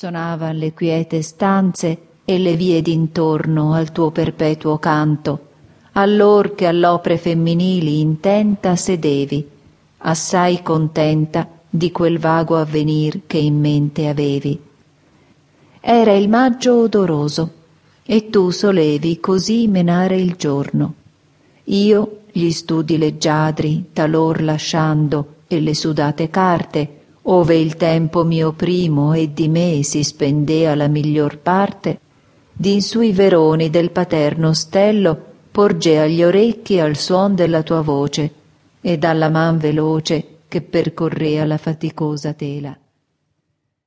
sonavan le quiete stanze e le vie d'intorno al tuo perpetuo canto. Allor che all'opre femminili intenta sedevi assai contenta di quel vago avvenir che in mente avevi. Era il maggio odoroso e tu solevi così menare il giorno. Io gli studi leggiadri talor lasciando e le sudate carte ove il tempo mio primo e di me si spendea la miglior parte d'in sui veroni del paterno stello porgea gli orecchi al suon della tua voce e dalla man veloce che percorrea la faticosa tela